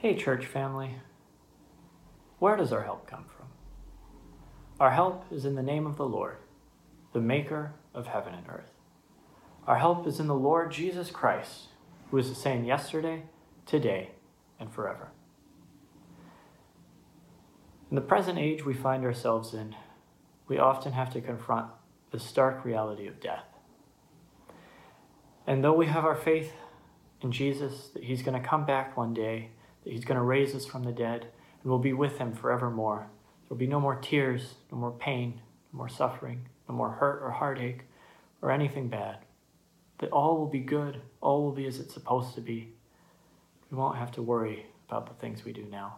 Hey, church family. Where does our help come from? Our help is in the name of the Lord, the maker of heaven and earth. Our help is in the Lord Jesus Christ, who is the same yesterday, today, and forever. In the present age we find ourselves in, we often have to confront the stark reality of death. And though we have our faith in Jesus, that He's going to come back one day, that He's going to raise us from the dead, and we'll be with Him forevermore. There'll be no more tears, no more pain, no more suffering, no more hurt or heartache or anything bad. That all will be good, all will be as it's supposed to be. We won't have to worry about the things we do now.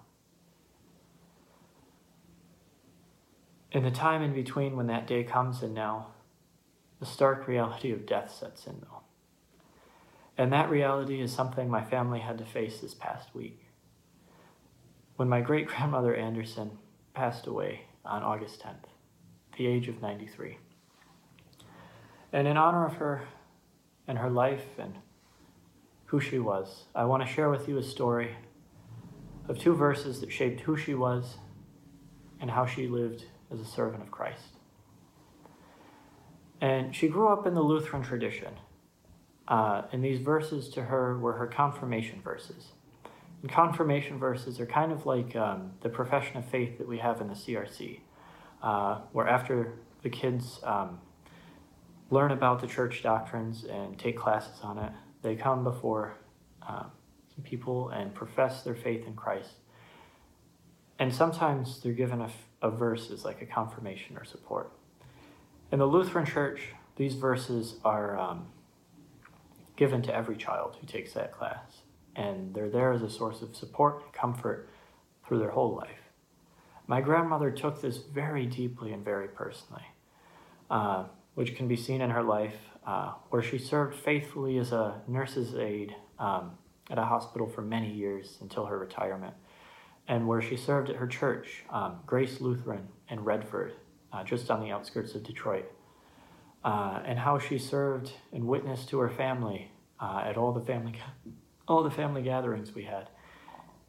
In the time in between when that day comes and now, the stark reality of death sets in, though. And that reality is something my family had to face this past week. When my great grandmother Anderson passed away on August 10th, the age of 93. And in honor of her and her life and who she was, I want to share with you a story of two verses that shaped who she was and how she lived as a servant of Christ. And she grew up in the Lutheran tradition. Uh, and these verses to her were her confirmation verses. Confirmation verses are kind of like um, the profession of faith that we have in the CRC, uh, where after the kids um, learn about the church doctrines and take classes on it, they come before uh, some people and profess their faith in Christ. And sometimes they're given a, a verse as like a confirmation or support. In the Lutheran Church, these verses are um, given to every child who takes that class, and they're there as a source of support and comfort through their whole life. My grandmother took this very deeply and very personally, uh, which can be seen in her life, uh, where she served faithfully as a nurse's aide um, at a hospital for many years until her retirement, and where she served at her church, um, Grace Lutheran in Redford, uh, just on the outskirts of Detroit, uh, and how she served and witnessed to her family uh, at all the family all the family gatherings we had,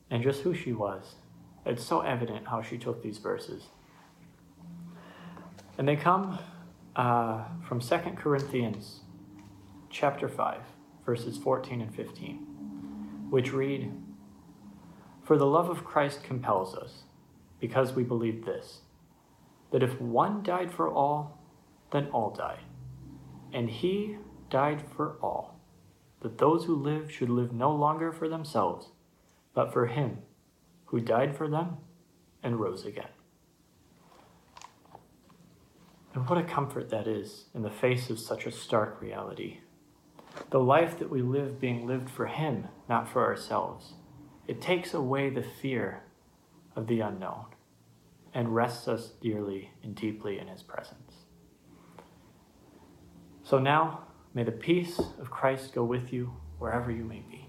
and just who she was. It's so evident how she took these verses, and they come uh, from Second Corinthians, chapter five, verses fourteen and fifteen, which read. For the love of Christ compels us, because we believe this that if one died for all, then all died. And he died for all, that those who live should live no longer for themselves, but for him who died for them and rose again. And what a comfort that is in the face of such a stark reality. The life that we live being lived for Him, not for ourselves. It takes away the fear of the unknown and rests us dearly and deeply in his presence. So now, may the peace of Christ go with you wherever you may be.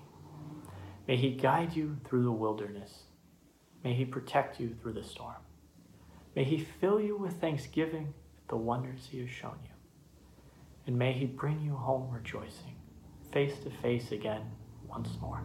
May he guide you through the wilderness. May he protect you through the storm. May he fill you with thanksgiving at the wonders he has shown you. And may he bring you home rejoicing, face to face again once more.